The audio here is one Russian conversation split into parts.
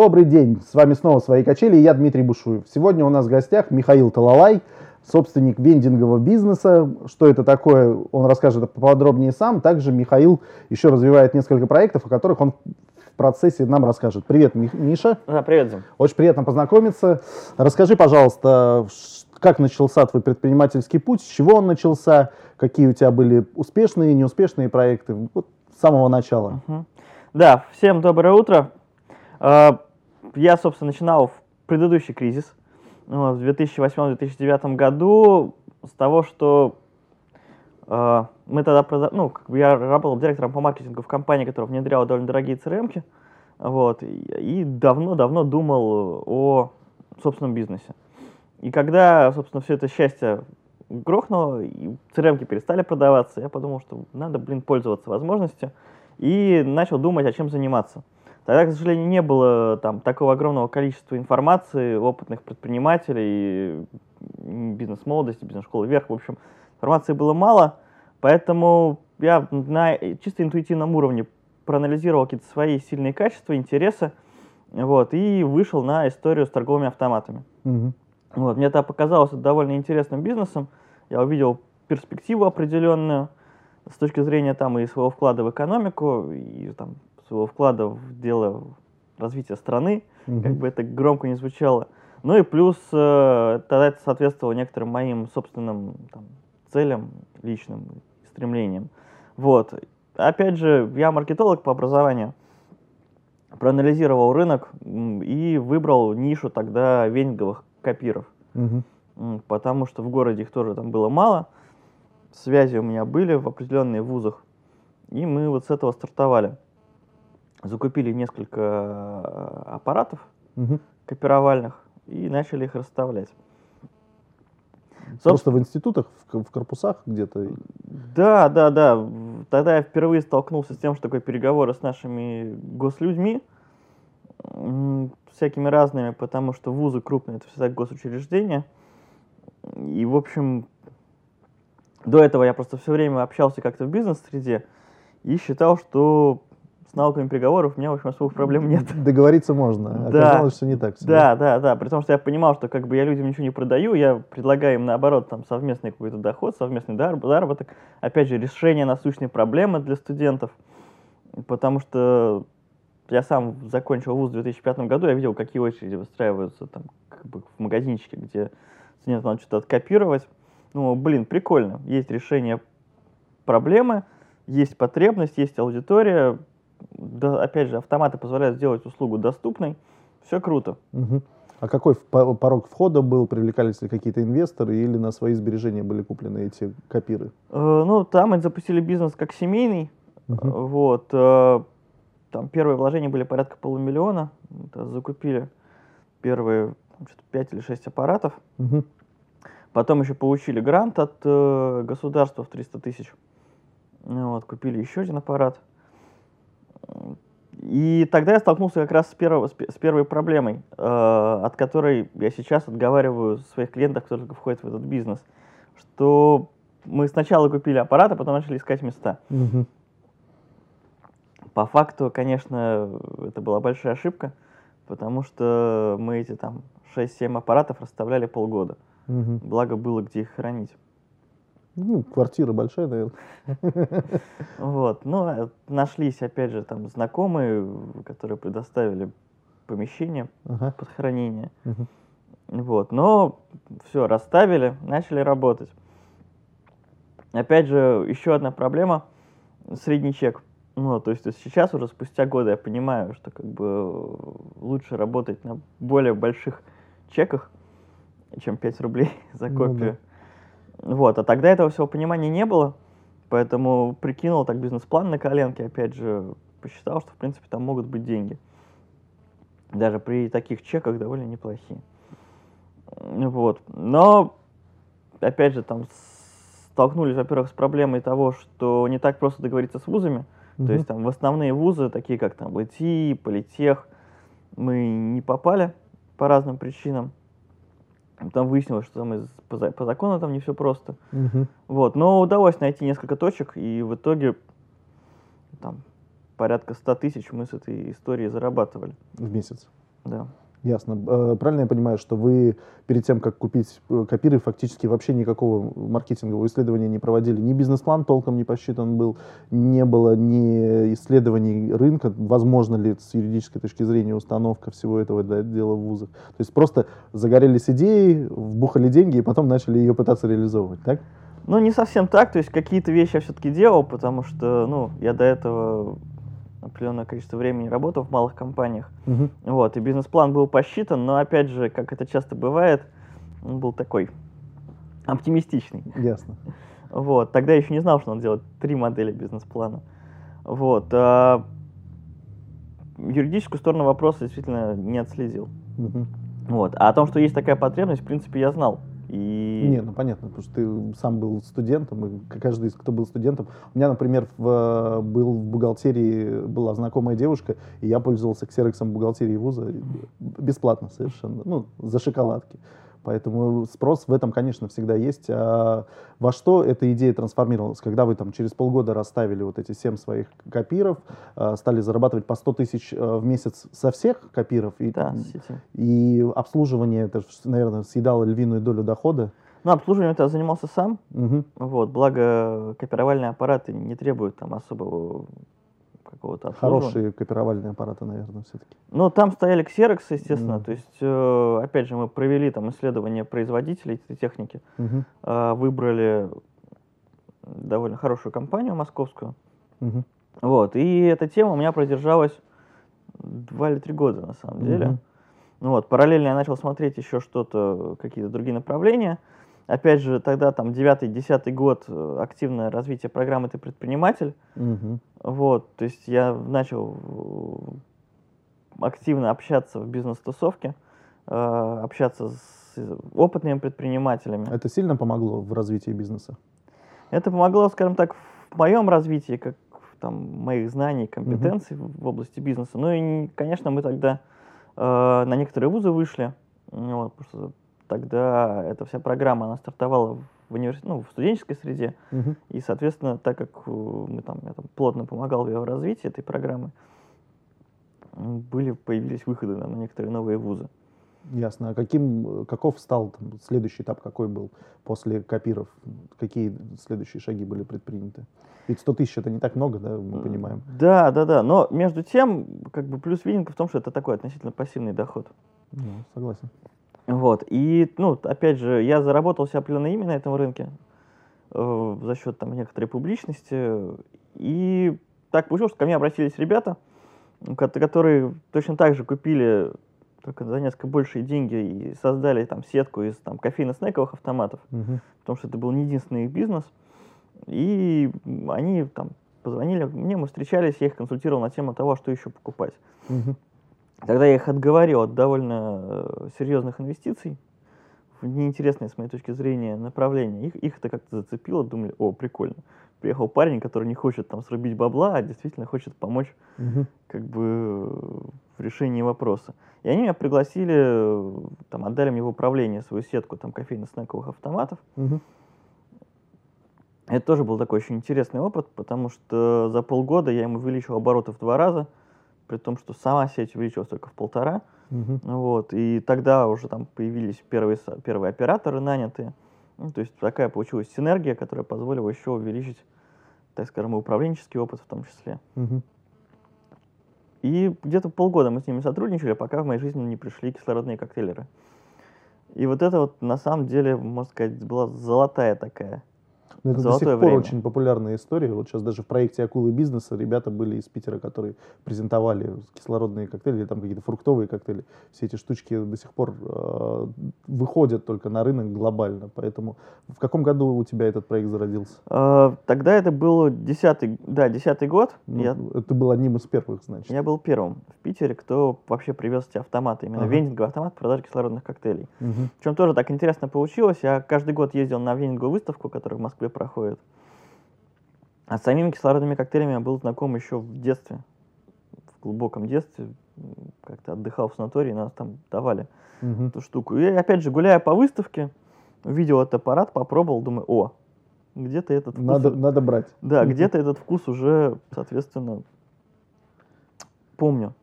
Добрый день, с вами снова «Свои качели» и я Дмитрий Бушуев. Сегодня у нас в гостях Михаил Талалай, собственник вендингового бизнеса. Что это такое, он расскажет поподробнее сам. Также Михаил еще развивает несколько проектов, о которых он в процессе нам расскажет. Привет, Миша. Да, привет, Дим. Очень приятно познакомиться. Расскажи, пожалуйста, как начался твой предпринимательский путь, с чего он начался, какие у тебя были успешные и неуспешные проекты, вот с самого начала. Угу. Да, всем доброе утро. А, я, собственно, начинал в предыдущий кризис в 2008-2009 году с того, что э, мы тогда, ну, я работал директором по маркетингу в компании, которая внедряла довольно дорогие CRM-ки, вот, и давно-давно думал о собственном бизнесе. И когда, собственно, все это счастье грохнуло, и CRM-ки перестали продаваться, я подумал, что надо, блин, пользоваться возможностью, и начал думать, о чем заниматься. Тогда, к сожалению, не было там такого огромного количества информации, опытных предпринимателей, бизнес-молодости, бизнес-школы вверх, в общем, информации было мало, поэтому я на чисто интуитивном уровне проанализировал какие-то свои сильные качества, интересы, вот, и вышел на историю с торговыми автоматами. Угу. Вот, мне это показалось довольно интересным бизнесом, я увидел перспективу определенную с точки зрения там и своего вклада в экономику, и там своего вклада в дело развития страны, угу. как бы это громко не звучало. Ну и плюс э, тогда это соответствовало некоторым моим собственным там, целям, личным стремлениям. Вот. Опять же, я маркетолог по образованию, проанализировал рынок и выбрал нишу тогда венинговых копиров. Угу. Потому что в городе их тоже там было мало. Связи у меня были в определенных вузах. И мы вот с этого стартовали закупили несколько э, аппаратов угу. копировальных и начали их расставлять. Просто в институтах, в, в корпусах где-то? Да, да, да. Тогда я впервые столкнулся с тем, что такое переговоры с нашими гослюдьми, всякими разными, потому что вузы крупные, это всегда госучреждения. И, в общем, до этого я просто все время общался как-то в бизнес-среде и считал, что с навыками переговоров у меня, в общем, особых проблем нет. Договориться можно, а да. оказалось, что не так. Всегда. Да, да, да, при том, что я понимал, что как бы я людям ничего не продаю, я предлагаю им, наоборот, там, совместный какой-то доход, совместный заработок, опять же, решение насущной проблемы для студентов, потому что я сам закончил вуз в 2005 году, я видел, какие очереди выстраиваются там, как бы в магазинчике, где студент надо что-то откопировать. Ну, блин, прикольно. Есть решение проблемы, есть потребность, есть аудитория, да, опять же, автоматы позволяют сделать услугу доступной. Все круто. Угу. А какой порог входа был? Привлекались ли какие-то инвесторы или на свои сбережения были куплены эти копиры? Э, ну, там мы запустили бизнес как семейный. Угу. Вот. Э, там первые вложения были порядка полумиллиона. Это закупили первые что-то 5 или 6 аппаратов. Угу. Потом еще получили грант от э, государства в 300 тысяч. Вот, купили еще один аппарат. И тогда я столкнулся как раз с, первого, с первой проблемой, э, от которой я сейчас отговариваю своих клиентов, кто только входит в этот бизнес, что мы сначала купили аппарат, а потом начали искать места. Угу. По факту, конечно, это была большая ошибка, потому что мы эти там 6-7 аппаратов расставляли полгода. Угу. Благо было где их хранить. Ну, квартира большая, наверное. Вот. Ну, а нашлись, опять же, там знакомые, которые предоставили помещение ага. под хранение. Угу. Вот. Но все, расставили, начали работать. Опять же, еще одна проблема – средний чек. Ну, то есть сейчас уже спустя годы я понимаю, что как бы лучше работать на более больших чеках, чем 5 рублей за копию. Ну, да. Вот, а тогда этого всего понимания не было, поэтому прикинул так бизнес-план на коленке, опять же, посчитал, что, в принципе, там могут быть деньги. Даже при таких чеках довольно неплохие. Вот. Но, опять же, там столкнулись, во-первых, с проблемой того, что не так просто договориться с вузами. Mm-hmm. То есть там в основные вузы, такие как там ЛТИ, Политех, мы не попали по разным причинам. Там выяснилось, что там из, по, по закону там не все просто. Угу. Вот. Но удалось найти несколько точек, и в итоге там порядка 100 тысяч мы с этой историей зарабатывали. В месяц? Да. Ясно. Э, Правильно я понимаю, что вы перед тем, как купить э, копиры, фактически вообще никакого маркетингового исследования не проводили? Ни бизнес-план толком не посчитан был, не было ни исследований рынка, возможно ли с юридической точки зрения установка всего этого да, дела в вузах. То есть просто загорелись идеи, вбухали деньги и потом начали ее пытаться реализовывать, так? Ну, не совсем так, то есть какие-то вещи я все-таки делал, потому что, ну, я до этого определенное количество времени работал в малых компаниях. Мгм. Вот, и бизнес-план был посчитан, но опять же, как это часто бывает, он был такой оптимистичный. Ясно. Вот, тогда я еще не знал, что надо делать три модели бизнес-плана. Вот, а юридическую сторону вопроса действительно не отследил. Мгм. Вот, а о том, что есть такая потребность, в принципе, я знал. И Не, ну понятно, потому что ты сам был студентом, и каждый, из кто был студентом. У меня, например, в, э, был в бухгалтерии, была знакомая девушка, и я пользовался ксероксом бухгалтерии вуза бесплатно совершенно, ну, за шоколадки. Поэтому спрос в этом, конечно, всегда есть. А во что эта идея трансформировалась? Когда вы там через полгода расставили вот эти семь своих копиров, а, стали зарабатывать по 100 тысяч э, в месяц со всех копиров, и, да, и обслуживание, это, наверное, съедало львиную долю дохода. Ну, обслуживанием я занимался сам, Мгм. вот, благо копировальные аппараты не требуют там особого какого-то. Хорошие копировальные аппараты, наверное, все-таки. Ну, там стояли ксероксы, естественно, Мгм. то есть, э, опять же, мы провели там исследование производителей этой техники, Мгм. э, выбрали довольно хорошую компанию московскую, Мгм. вот, и эта тема у меня продержалась два или три года, на самом деле. Мгм. Ну вот, параллельно я начал смотреть еще что-то, какие-то другие направления. Опять же, тогда там 9-10 год э, активное развитие программы «Ты предприниматель». Мгм. Вот, то есть я начал э, активно общаться в бизнес-тусовке, э, общаться с опытными предпринимателями. Это сильно помогло в развитии бизнеса? Это помогло, скажем так, в моем развитии, как там, моих знаний, компетенций в в области бизнеса. Ну и, конечно, мы тогда э, на некоторые вузы вышли, вот, потому что тогда эта вся программа, она стартовала в, универс... ну, в студенческой среде, Мгм. и, соответственно, так как э, мы там, я там плотно помогал в ее развитии этой программы, были, появились выходы на, некоторые новые вузы. Ясно. А каким, каков стал там, следующий этап, какой был после копиров? Какие следующие шаги были предприняты? Ведь 100 тысяч это не так много, да, мы понимаем. Да, да, да. Но между тем, как бы плюс видинка в том, что это такой относительно пассивный доход. Ну, согласен. Вот. И, ну, опять же, я заработал себе определенное имя на этом рынке э, за счет там некоторой публичности. И так получилось, что ко мне обратились ребята, которые точно так же купили только за несколько большие деньги и создали там сетку из там кофейно-снековых автоматов, Мгм. потому что это был не единственный их бизнес. И они там позвонили мне, мы встречались, я их консультировал на тему того, что еще покупать. Мгм. Тогда я их отговорил от довольно э, серьезных инвестиций в неинтересное, с моей точки зрения, направление. Их, их это как-то зацепило, думали, о, прикольно. Приехал парень, который не хочет там срубить бабла, а действительно хочет помочь Мгм. как бы в решении вопроса. И они меня пригласили, э, там, отдали мне в управление свою сетку там кофейно-снековых автоматов. Мгм. Это тоже был такой очень интересный опыт, потому что за полгода я им увеличил обороты в два раза, при том, что сама сеть увеличилась только в полтора. Мгм. Вот, и тогда уже там появились первые, первые операторы нанятые. Ну, то есть такая получилась синергия, которая позволила еще увеличить, так скажем, управленческий опыт в том числе. Мгм. И где-то полгода мы с ними сотрудничали, пока в моей жизни не пришли кислородные коктейлеры. И вот это вот на самом деле, можно сказать, была золотая такая. Ну, это до Золотое сих пор время. очень популярная история. Вот сейчас даже в проекте «Акулы бизнеса» ребята были из Питера, которые презентовали кислородные коктейли, там какие-то фруктовые коктейли. Все эти штучки до сих пор э, выходят только на рынок глобально. Поэтому в каком году у тебя этот проект зародился? Э, Тогда это был десятый, да, десятый год. Ну, Я, Ты был одним из первых, значит. я был первым в Питере, кто вообще привез эти автоматы, именно Ага. вендинговый автомат продажи кислородных коктейлей. Мгм. Причем тоже так интересно получилось. Я каждый год ездил на вендинговую выставку, которая в Москве проходит. А с самими кислородными коктейлями я был знаком еще в детстве. В глубоком детстве. Как-то отдыхал в санатории, нас там давали Мгм. эту штуку. И опять же, гуляя по выставке, увидел этот аппарат, попробовал, думаю, о, где-то этот вкус... Надо, надо брать. Да, Мгм. где-то этот вкус уже, соответственно, помню.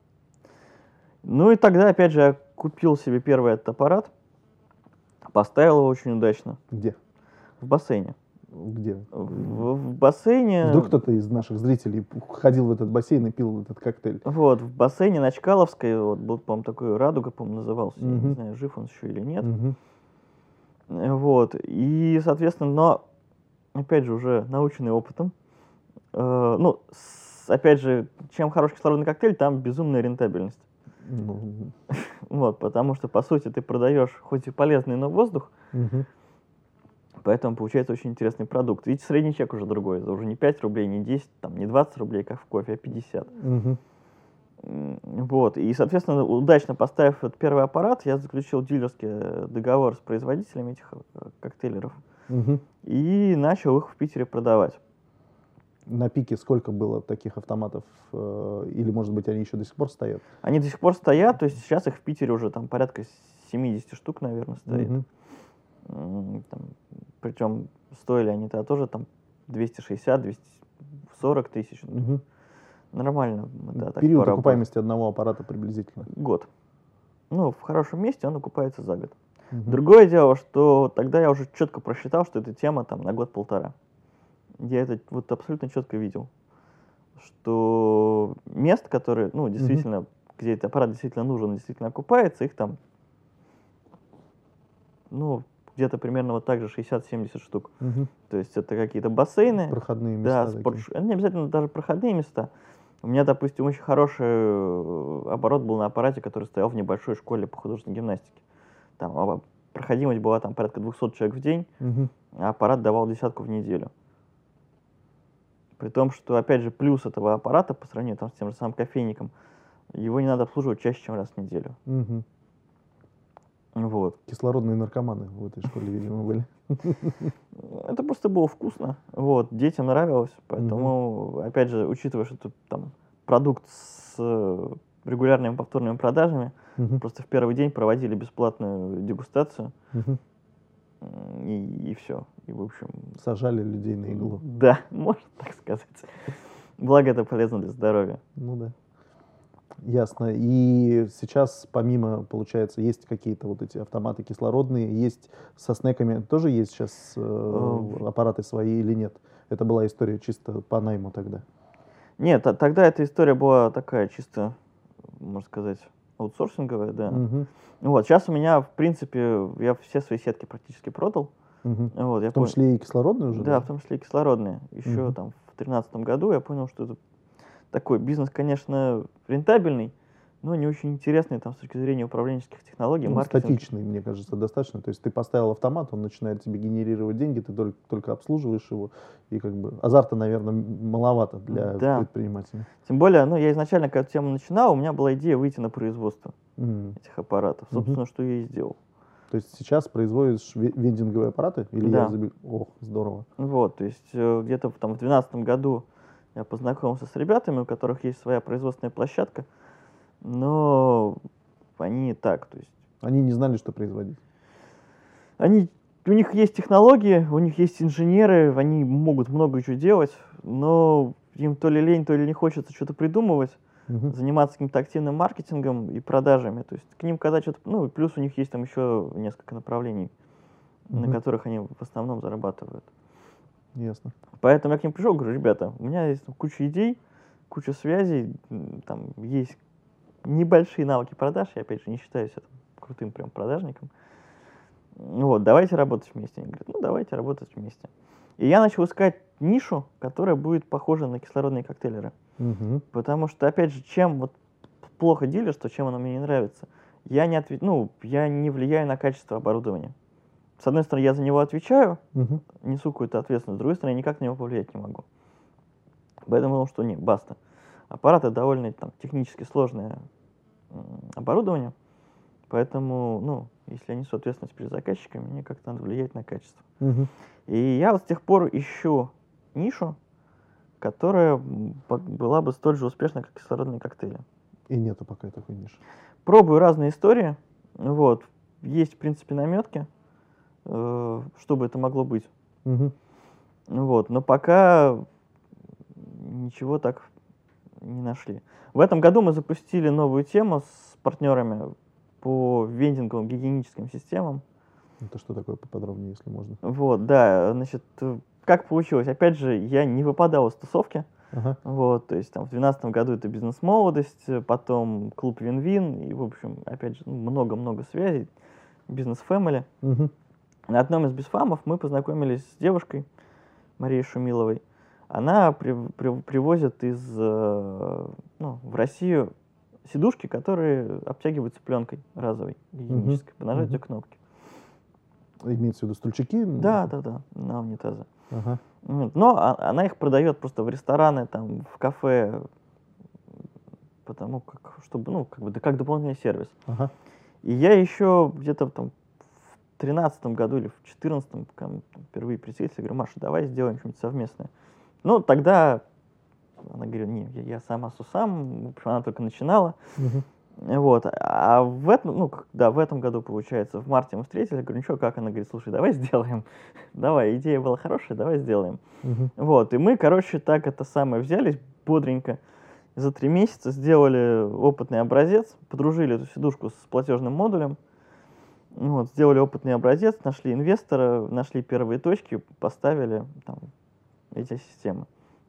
Ну и тогда, опять же, я купил себе первый этот аппарат, поставил его очень удачно Где? в бассейне. Где? В, в бассейне... Вдруг кто-то из наших зрителей ходил в этот бассейн и пил этот коктейль. Вот, в бассейне на Чкаловской, вот, был, по-моему, такой «Радуга», по-моему, назывался. Я Мгм. не знаю, жив он еще или нет. Э, Вот, и, соответственно, но, опять же, уже наученный опытом, э, ну, с- опять же, чем хороший кислородный коктейль, там безумная рентабельность. Ну, Вот, потому что, по сути, ты продаешь хоть и полезный, но воздух, мгм. Поэтому получается очень интересный продукт. Видите, средний чек уже другой, это уже не 5 рублей, не 10, там, не 20 рублей, как в кофе, а 50. Мгм. М, Вот, и, соответственно, удачно поставив этот первый аппарат, я заключил дилерский э, договор с производителями этих э, коктейлеров Мгм. и начал их в Питере продавать. На пике сколько было таких автоматов? э, Или, может быть, они еще до сих пор стоят? Они до сих пор стоят, то есть сейчас их в Питере уже там порядка 70 штук, наверное, стоит. Мгм. Там, причем стоили они тогда тоже там 260-240 тысяч. Мгм. Нормально. тогда так Период окупаемости одного аппарата приблизительно. Год. Ну, в хорошем месте он окупается за год. Мгм. Другое дело, что тогда я уже четко просчитал, что эта тема там на год-полтора. Я это вот абсолютно четко видел. Что мест, которые, ну, действительно, где этот аппарат действительно нужен, действительно окупается, их там, ну, где-то примерно вот так же 60-70 штук. Мгм. То есть это какие-то бассейны, Проходные да, места. спорт... такие. не обязательно даже проходные места. У меня, допустим, очень хороший э, оборот был на аппарате, который стоял в небольшой школе по художественной гимнастике. Там а, проходимость была там порядка 200 человек в день, Мгм. а аппарат давал десятку в неделю. При том, что, опять же, плюс этого аппарата по сравнению там, с тем же самым кофейником, его не надо обслуживать чаще, чем раз в неделю. Мгм. Вот. Кислородные наркоманы в этой школе, видимо, были. Это просто было вкусно. Вот, детям нравилось. Поэтому, опять же, учитывая, что это там продукт с регулярными повторными продажами, Мгм. просто в первый день проводили бесплатную дегустацию, Мгм. м, и, все. И, в общем, Сажали людей на иглу. да, можно так сказать. Благо, это полезно для здоровья. Ну да. Ясно. И сейчас, помимо, получается, есть какие-то вот эти автоматы кислородные, есть со снеками, тоже есть сейчас э, аппараты свои или нет? Это была история чисто по найму тогда. Нет, а тогда эта история была такая чисто, можно сказать, аутсорсинговая, да. Мгм. Вот, сейчас у меня, в принципе, я все свои сетки практически продал. Мгм. Вот, я В том пон- числе и кислородные уже? Да, в том числе и кислородные. Еще Мгм. там в тринадцатом году я понял, что это такой бизнес, конечно, рентабельный, но не очень интересный там с точки зрения управленческих технологий, Ну, маркетинга. статичный, мне кажется, достаточно. То есть ты поставил автомат, он начинает тебе генерировать деньги, ты только, только обслуживаешь его, и как бы азарта, наверное, маловато для Да. предпринимателя. Тем более, ну, я изначально, когда эту тему начинал, у меня была идея выйти на производство М. этих аппаратов. Собственно, что я и сделал. То есть сейчас производишь ве- вендинговые аппараты? Или Да. я забил? Ох, здорово. Вот, то есть э, где-то там в двенадцатом году я познакомился с ребятами, у которых есть своя производственная площадка, но они так, то есть Они не знали, что производить. Они, у них есть технологии, у них есть инженеры, они могут много чего делать, но им то ли лень, то ли не хочется что-то придумывать, Мгм. заниматься каким-то активным маркетингом и продажами. То есть к ним когда что-то... Ну, и плюс у них есть там еще несколько направлений, на Мгм. которых они в основном зарабатывают. Ясно. Поэтому я к ним пришел, говорю, ребята, у меня есть там куча идей, куча связей, там есть небольшие навыки продаж, я опять же не считаю себя там крутым прям продажником. Вот, давайте работать вместе. Они говорят, ну давайте работать вместе. И я начал искать нишу, которая будет похожа на кислородные коктейлеры. Мгм. Потому что, опять же, чем вот плохо дилерство, чем оно мне не нравится, я не, отве- ну, я не влияю на качество оборудования. С одной стороны, я за него отвечаю, Мгм. несу какую-то ответственность, с другой стороны, я никак на него повлиять не могу. Поэтому думал, что нет, баста. Аппараты довольно там, технически сложное оборудование, поэтому, ну, если я несу ответственность перед заказчиками, мне как-то надо влиять на качество. Мгм. И я вот с тех пор ищу нишу, которая была бы столь же успешна, как кислородные коктейли. И нету пока такой ниши. Пробую разные истории, вот, есть, в принципе, наметки, э, что бы это могло быть. Мгм. Вот, но пока ничего так не нашли. В этом году мы запустили новую тему с партнерами по вендинговым гигиеническим системам. Это что такое поподробнее, если можно? Вот, да, значит, как получилось? Опять же, я не выпадал из тусовки. Ага. Вот, то есть там в 2012 году это бизнес-молодость, потом клуб Вин-Вин, и, в общем, опять же, много-много связей, бизнес-фэмили. Мгм. На одном из бисфамов мы познакомились с девушкой Марией Шумиловой. Она при- при- привозит из, э, ну, в Россию сидушки, которые обтягиваются пленкой разовой, гигиенической, по нажатию Мгм. кнопки. Имеется в виду стульчики? Да, да, да, на унитазы. Ага. Но а- она их продает просто в рестораны, там, в кафе, потому как, чтобы, ну, как бы, да, как дополнительный сервис. Ага. И я еще где-то там в тринадцатом году или в четырнадцатом впервые присоединился, говорю, Маша, давай сделаем что-нибудь совместное. Ну, тогда она говорит, не, я, я сама с усам, в общем, она только начинала. Мгм. Вот. А в этом, ну, да, в этом году, получается, в марте мы встретились, я говорю, ничего, как? Она говорит, слушай, давай сделаем. давай, идея была хорошая, давай сделаем. Мгм. Вот, и мы, короче, так это самое взялись бодренько, за три месяца сделали опытный образец, подружили эту сидушку с платежным модулем, вот, сделали опытный образец, нашли инвестора, нашли первые точки, поставили там эти системы.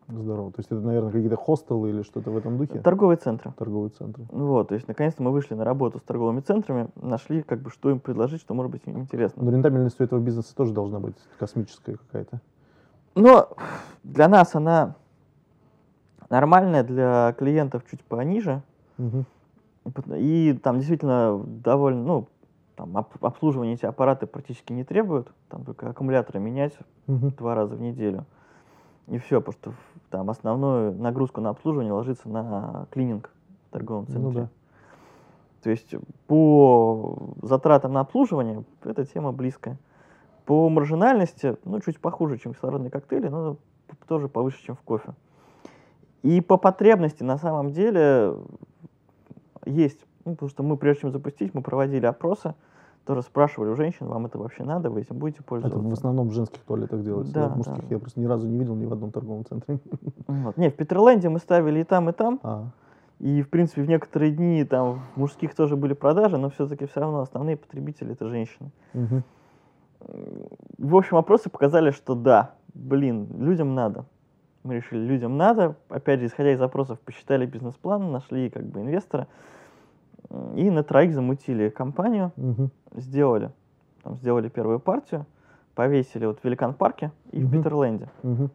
Здорово. То есть это, наверное, какие-то хостелы или что-то в этом духе? Торговые центры. Торговые центры. Вот, то есть наконец-то мы вышли на работу с торговыми центрами, нашли, как бы, что им предложить, что может быть им интересно. Но рентабельность у этого бизнеса тоже должна быть космическая какая-то. Но для нас она нормальная, для клиентов чуть пониже. Пот- И там действительно довольно, ну, там об- обслуживание эти аппараты практически не требуют, там только аккумуляторы менять Мгм. два раза в неделю. И все, потому что там основную нагрузку на обслуживание ложится на клининг в торговом центре. Ну да. То есть по затратам на обслуживание эта тема близкая. По маржинальности, ну, чуть похуже, чем кислородные коктейли, но тоже повыше, чем в кофе. И по потребности на самом деле есть. Ну, потому что мы, прежде чем запустить, мы проводили опросы, тоже спрашивали у женщин, вам это вообще надо, вы этим будете Это пользоваться. в основном в женских туалетах делается. Да, в мужских да. я просто ни разу не видел ни в одном торговом центре. Вот. Не, в Петерленде мы ставили и там, и там. А, И, в принципе, в некоторые дни там в мужских тоже были продажи, но все-таки все равно основные потребители это женщины. мгм. В общем, опросы показали, что да, блин, людям надо. Мы решили, людям надо. Опять же, исходя из запросов, посчитали бизнес-план, нашли как бы инвестора. И на троих замутили компанию, Мгм. сделали. Там сделали первую партию, повесили вот в Великан парке и в Мгм. Питерленде. Мгм.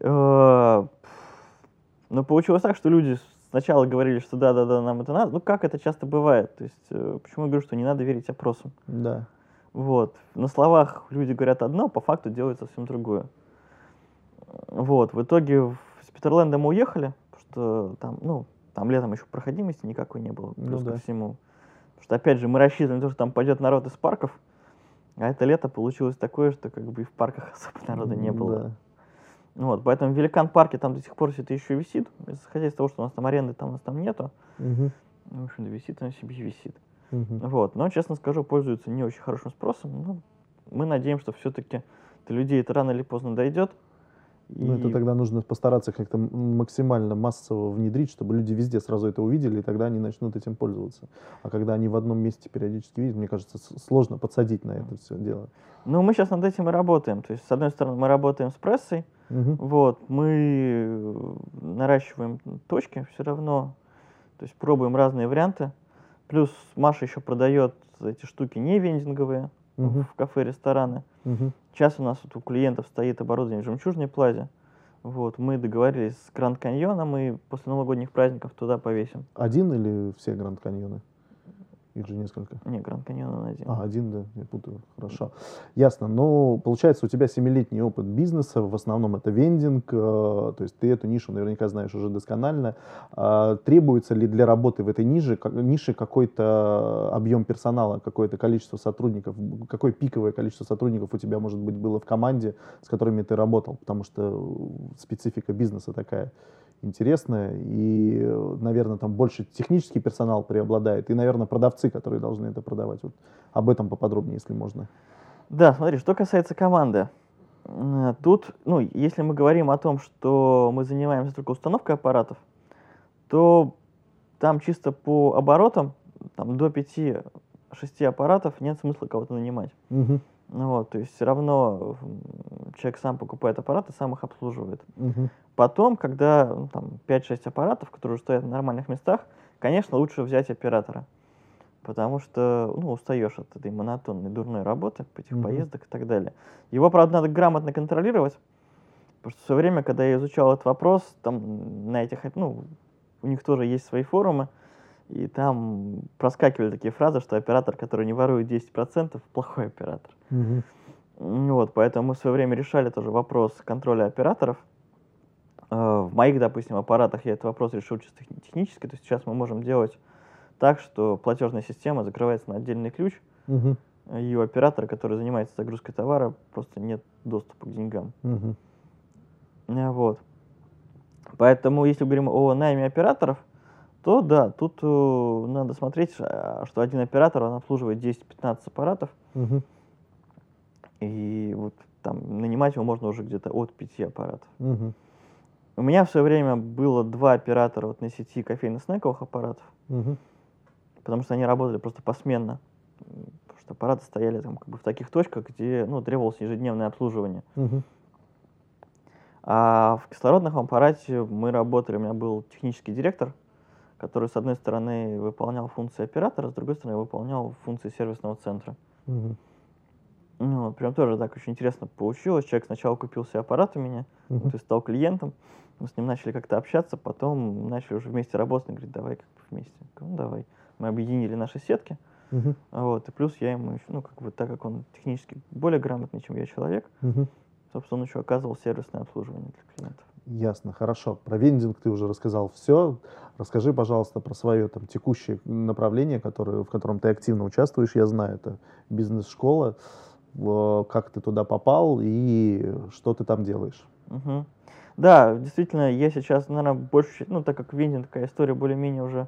Э, Но получилось так, что люди сначала говорили, что да-да-да, нам это надо. Ну, как это часто бывает. То есть, э, почему я говорю, что не надо верить опросам. Да. Вот. На словах люди говорят одно, по факту делают совсем другое. Вот. В итоге в- с Питерлендом мы уехали, потому что там, ну, там летом еще проходимости никакой не было, Ну плюс ко да. всему. Потому что, опять же, мы рассчитывали на то, что там пойдет народ из парков, а это лето получилось такое, что как бы и в парках особо народа не было. Да. Вот, поэтому в Великан парке там до сих пор все это еще висит. Исходя из того, что у нас там аренды там у нас там нету. Мгм. В общем, висит, он себе висит. Мгм. Вот, но, честно скажу, пользуется не очень хорошим спросом. Но мы надеемся, что все-таки до людей это рано или поздно дойдет. Ну, это тогда нужно постараться как-то максимально массово внедрить, чтобы люди везде сразу это увидели, и тогда они начнут этим пользоваться. А когда они в одном месте периодически видят, мне кажется, сложно подсадить на это все дело. Ну, мы сейчас над этим и работаем. То есть, с одной стороны, мы работаем с прессой, Мгм. вот, мы э, наращиваем точки все равно, то есть пробуем разные варианты. Плюс Маша еще продает эти штуки не вендинговые Мгм. в кафе, рестораны. Мгм. Сейчас у нас вот у клиентов стоит оборудование в жемчужной плазе. Вот, мы договорились с Гранд Каньоном и после новогодних праздников туда повесим. Один или все Гранд Каньоны? Их же несколько. Не, Гранд Каньон он один. А, один, да, я путаю. Хорошо. Ясно. Ну, получается, у тебя семилетний опыт бизнеса, в основном это вендинг, э, то есть ты эту нишу наверняка знаешь уже досконально. А, требуется ли для работы в этой нише, как- нише какой-то объем персонала, какое-то количество сотрудников? Какое пиковое количество сотрудников у тебя, может быть, было в команде, с которыми ты работал? Потому что специфика бизнеса такая интересная, и, наверное, там больше технический персонал преобладает, и, наверное, продавцы, которые должны это продавать. Вот об этом поподробнее, если можно. Да, смотри, что касается команды. Э, Тут, ну, если мы говорим о том, что мы занимаемся только установкой аппаратов, то там чисто по оборотам, там до 5-6 аппаратов нет смысла кого-то нанимать. Мгм. Ну вот, то есть все равно человек сам покупает аппараты, сам их обслуживает. Мгм. Потом, когда ну, там 5-6 аппаратов, которые уже стоят в нормальных местах, конечно, лучше взять оператора. Потому что, ну, устаешь от этой монотонной дурной работы, этих Мгм. поездок и так далее. Его, правда, надо грамотно контролировать. Потому что в свое время, когда я изучал этот вопрос, там на этих, ну, у них тоже есть свои форумы, и там проскакивали такие фразы, что оператор, который не ворует 10%, плохой оператор. М, Вот, поэтому мы в свое время решали тоже вопрос контроля операторов. Э, В моих, допустим, аппаратах я этот вопрос решил чисто техни- технически. То есть сейчас мы можем делать так, что платежная система закрывается на отдельный ключ, э, и у оператора, который занимается загрузкой товара, просто нет доступа к деньгам. Э, Вот. Поэтому, если говорим о найме операторов, то да, тут э, надо смотреть, а, что один оператор, он обслуживает 10-15 аппаратов, Мгм. и вот там нанимать его можно уже где-то от 5 аппаратов. Мгм. У меня в свое время было два оператора вот на сети кофейно-снековых аппаратов, Мгм. потому что они работали просто посменно. Потому что аппараты стояли там как бы в таких точках, где ну, требовалось ежедневное обслуживание. Мгм. А в кислородном аппарате мы работали, у меня был технический директор, который, с одной стороны, выполнял функции оператора, с другой стороны, выполнял функции сервисного центра. Мгм. Ну, прям тоже так очень интересно получилось. Человек сначала купил себе аппарат у меня, Мгм. то есть стал клиентом, мы с ним начали как-то общаться, потом начали уже вместе работать, он говорит, давай как бы вместе. Ну, давай. Мы объединили наши сетки, Мгм. вот, и плюс я ему еще, ну, как бы, так как он технически более грамотный, чем я человек, Мгм. собственно, он еще оказывал сервисное обслуживание для клиентов. Ясно, хорошо. Про вендинг ты уже рассказал все. Расскажи, пожалуйста, про свое там текущее направление, которое, в котором ты активно участвуешь. Я знаю, это бизнес-школа. Как ты туда попал и что ты там делаешь? Мгм. Да, действительно, я сейчас, наверное, больше, ну, так как вендинг такая история более-менее уже,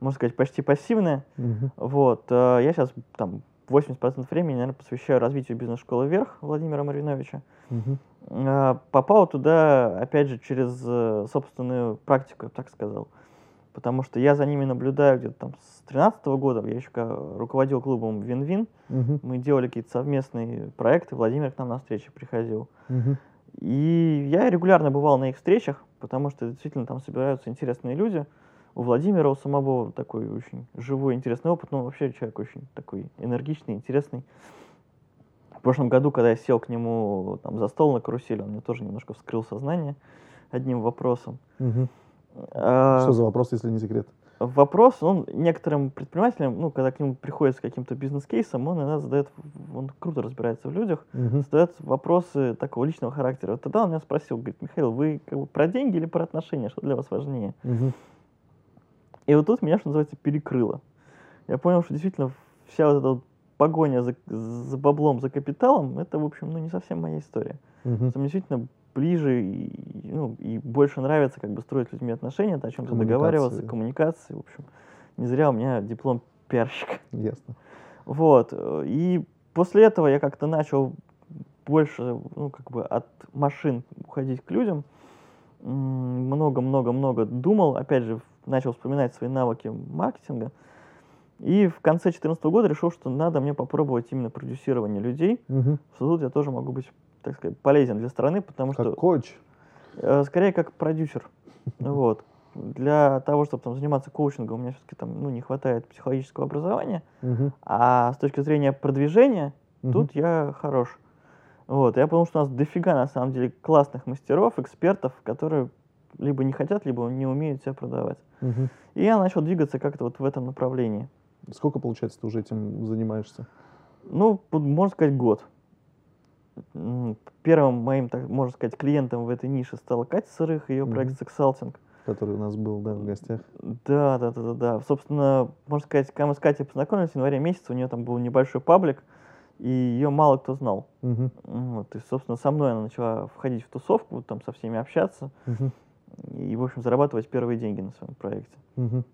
можно сказать, почти пассивная, Мгм. вот, э, я сейчас там 80% времени, наверное, посвящаю развитию бизнес-школы «Вверх» Владимира Мариновича. Э, Попал туда, опять же, через э, собственную практику, я бы так сказал. Потому что я за ними наблюдаю где-то там с 2013 года. Я еще руководил клубом «Вин-Вин». Мгм. Мы делали какие-то совместные проекты. Владимир к нам на встречи приходил. Мгм. И я регулярно бывал на их встречах, потому что действительно там собираются интересные люди. У Владимира, у самого такой очень живой, интересный опыт. Ну, вообще человек очень такой энергичный, интересный. В прошлом году, когда я сел к нему там, за стол на карусели, он мне тоже немножко вскрыл сознание одним вопросом. Мгм. А, Что за вопрос, если не секрет? Вопрос, он некоторым предпринимателям, ну, когда к нему приходит с каким-то бизнес-кейсом, он иногда задает, он круто разбирается в людях, Мгм. задает вопросы такого личного характера. Вот тогда он меня спросил, говорит, Михаил, вы как бы про деньги или про отношения? Что для вас важнее? Мгм. И вот тут меня, что называется, перекрыло. Я понял, что действительно вся вот эта вот погоня за, за баблом, за капиталом, это, в общем, ну, не совсем моя история. Что мне действительно ближе и, ну, и больше нравится как бы строить с людьми отношения, о чем-то договариваться, Коммуникации. в общем. Не зря у меня диплом пиарщика. Ясно. Вот. э, И после этого я как-то начал больше, ну, как бы от машин уходить к людям. Много-много-много думал. Опять же, начал вспоминать свои навыки маркетинга. И в конце 2014 года решил, что надо мне попробовать именно продюсирование людей. Мгм. Что тут я тоже могу быть, так сказать, полезен для страны, потому Как что коуч. Э, Скорее как продюсер. Вот. Для того, чтобы там заниматься коучингом, у меня все-таки там ну, не хватает психологического образования. Мгм. А с точки зрения продвижения, Мгм. тут я хорош. Вот. Я понял, что у нас дофига на самом деле классных мастеров, экспертов, которые либо не хотят, либо не умеют себя продавать. Мгм. И я начал двигаться как-то вот в этом направлении. Сколько, получается, ты уже этим занимаешься? Ну, можно сказать, год. Первым моим, так можно сказать, клиентом в этой нише стала Катя Сырых, ее Мгм. проект Сексалтинг. Который у нас был, да, в гостях. Да, да, да, да, да. Собственно, можно сказать, когда мы с Катей познакомились в январе месяце, у нее там был небольшой паблик, и ее мало кто знал. Мгм. Вот, и, собственно, со мной она начала входить в тусовку, там со всеми общаться Мгм. И, в общем, зарабатывать первые деньги на своем проекте. Мгм.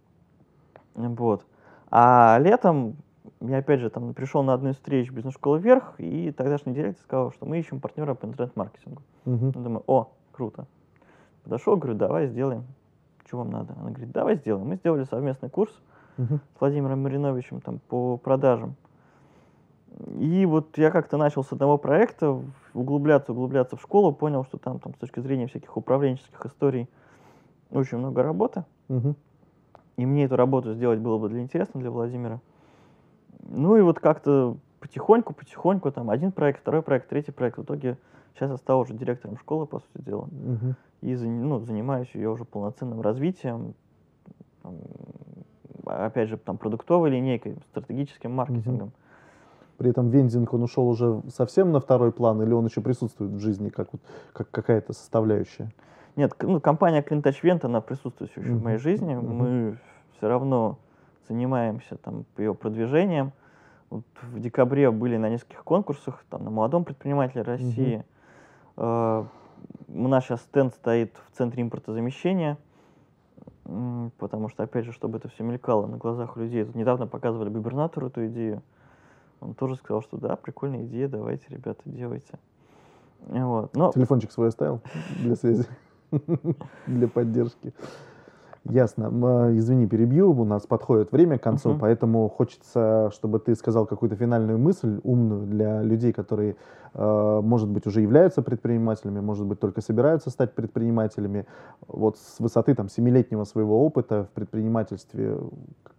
Вот. А летом я опять же там пришел на одну из встреч бизнес-школы вверх, и тогдашний директор сказал, что мы ищем партнера по интернет-маркетингу. Я думаю, о, круто. Подошел, говорю, давай сделаем. Что вам надо? Она говорит, давай сделаем. Мы сделали совместный курс Мгм. с Владимиром Мариновичем там, по продажам. И вот я как-то начал с одного проекта углубляться, углубляться в школу, понял, что там, там с точки зрения всяких управленческих историй очень много работы. Мгм. И мне эту работу сделать было бы для интересно для Владимира. Ну и вот как-то потихоньку, потихоньку, там один проект, второй проект, третий проект. В итоге сейчас я стал уже директором школы, по сути дела. Мгм. И ну, занимаюсь я уже полноценным развитием, там, опять же, там, продуктовой линейкой, стратегическим маркетингом. При этом вендинг, он ушел уже совсем на второй план, или он еще присутствует в жизни как, вот, как какая-то составляющая? Нет, ну, компания Clean Touch Vent, она присутствует еще в моей жизни. Мгм. Мы все равно занимаемся там ее продвижением. Вот в декабре были на нескольких конкурсах, там на молодом предпринимателе России. Э, У нас сейчас стенд стоит в центре импортозамещения, потому что, опять же, чтобы это все мелькало на глазах у людей. Тут недавно показывали губернатору эту идею. Он тоже сказал, что да, прикольная идея, давайте, ребята, делайте. Вот. Но Телефончик свой оставил для связи, для поддержки. Ясно. А, Извини, перебью, у нас подходит время к концу, Мгм. поэтому хочется, чтобы ты сказал какую-то финальную мысль умную для людей, которые, э, может быть, уже являются предпринимателями, может быть, только собираются стать предпринимателями. Вот с высоты там семилетнего своего опыта в предпринимательстве,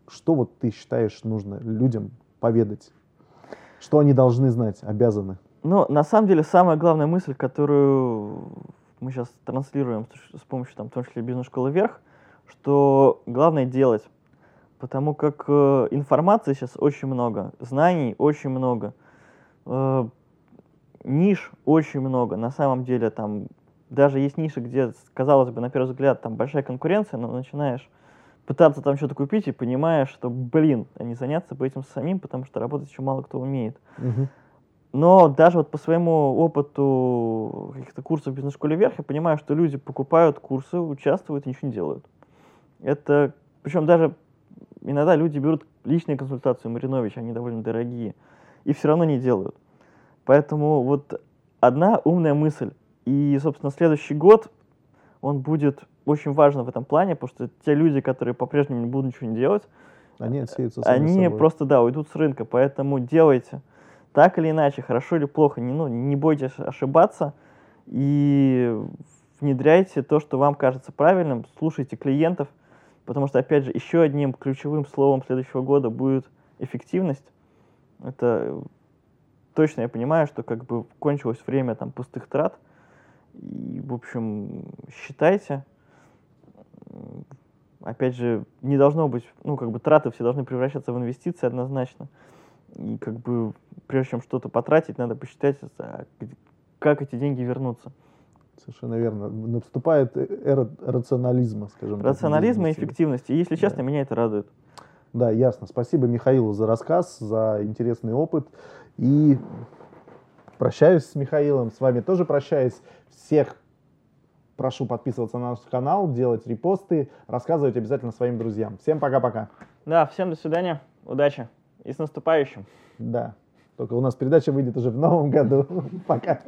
что вот ты считаешь нужно людям поведать? Что они должны знать, обязаны? Ну, на самом деле, самая главная мысль, которую мы сейчас транслируем с помощью, там, в том числе, бизнес-школы вверх, что главное делать. Потому как э, информации сейчас очень много, знаний очень много, э, ниш очень много. На самом деле, там, даже есть ниши, где, казалось бы, на первый взгляд, там большая конкуренция, но начинаешь пытаться там что-то купить и понимаешь, что, блин, не заняться бы этим самим, потому что работать еще мало кто умеет. Но даже вот по своему опыту каких-то курсов в бизнес-школе вверх, я понимаю, что люди покупают курсы, участвуют и ничего не делают. Это, причем даже иногда люди берут личные консультации у Мариновича, они довольно дорогие, и все равно не делают. Поэтому вот одна умная мысль. И, собственно, следующий год, он будет очень важен в этом плане, потому что те люди, которые по-прежнему не будут ничего не делать, Они отсеются сами они собой. просто, да, уйдут с рынка, поэтому делайте. Так или иначе, хорошо или плохо, не, ну, не бойтесь ошибаться и внедряйте то, что вам кажется правильным, слушайте клиентов, потому что, опять же, еще одним ключевым словом следующего года будет эффективность. Это точно я понимаю, что как бы кончилось время там пустых трат, и, в общем, считайте, опять же, не должно быть, ну, как бы траты все должны превращаться в инвестиции однозначно. И как бы, прежде чем что-то потратить, надо посчитать, а, как эти деньги вернутся. Совершенно верно. Наступает эра рационализма, скажем так. в Рационализм и бизнесе. эффективность. И, если Да. честно, меня это радует. Да, ясно. Спасибо Михаилу за рассказ, за интересный опыт. И прощаюсь с Михаилом. С вами тоже прощаюсь. Всех прошу подписываться на наш канал, делать репосты, рассказывать обязательно своим друзьям. Всем пока-пока. Да, всем до свидания, удачи и с наступающим. Да. Только у нас передача выйдет уже в новом году. Пока.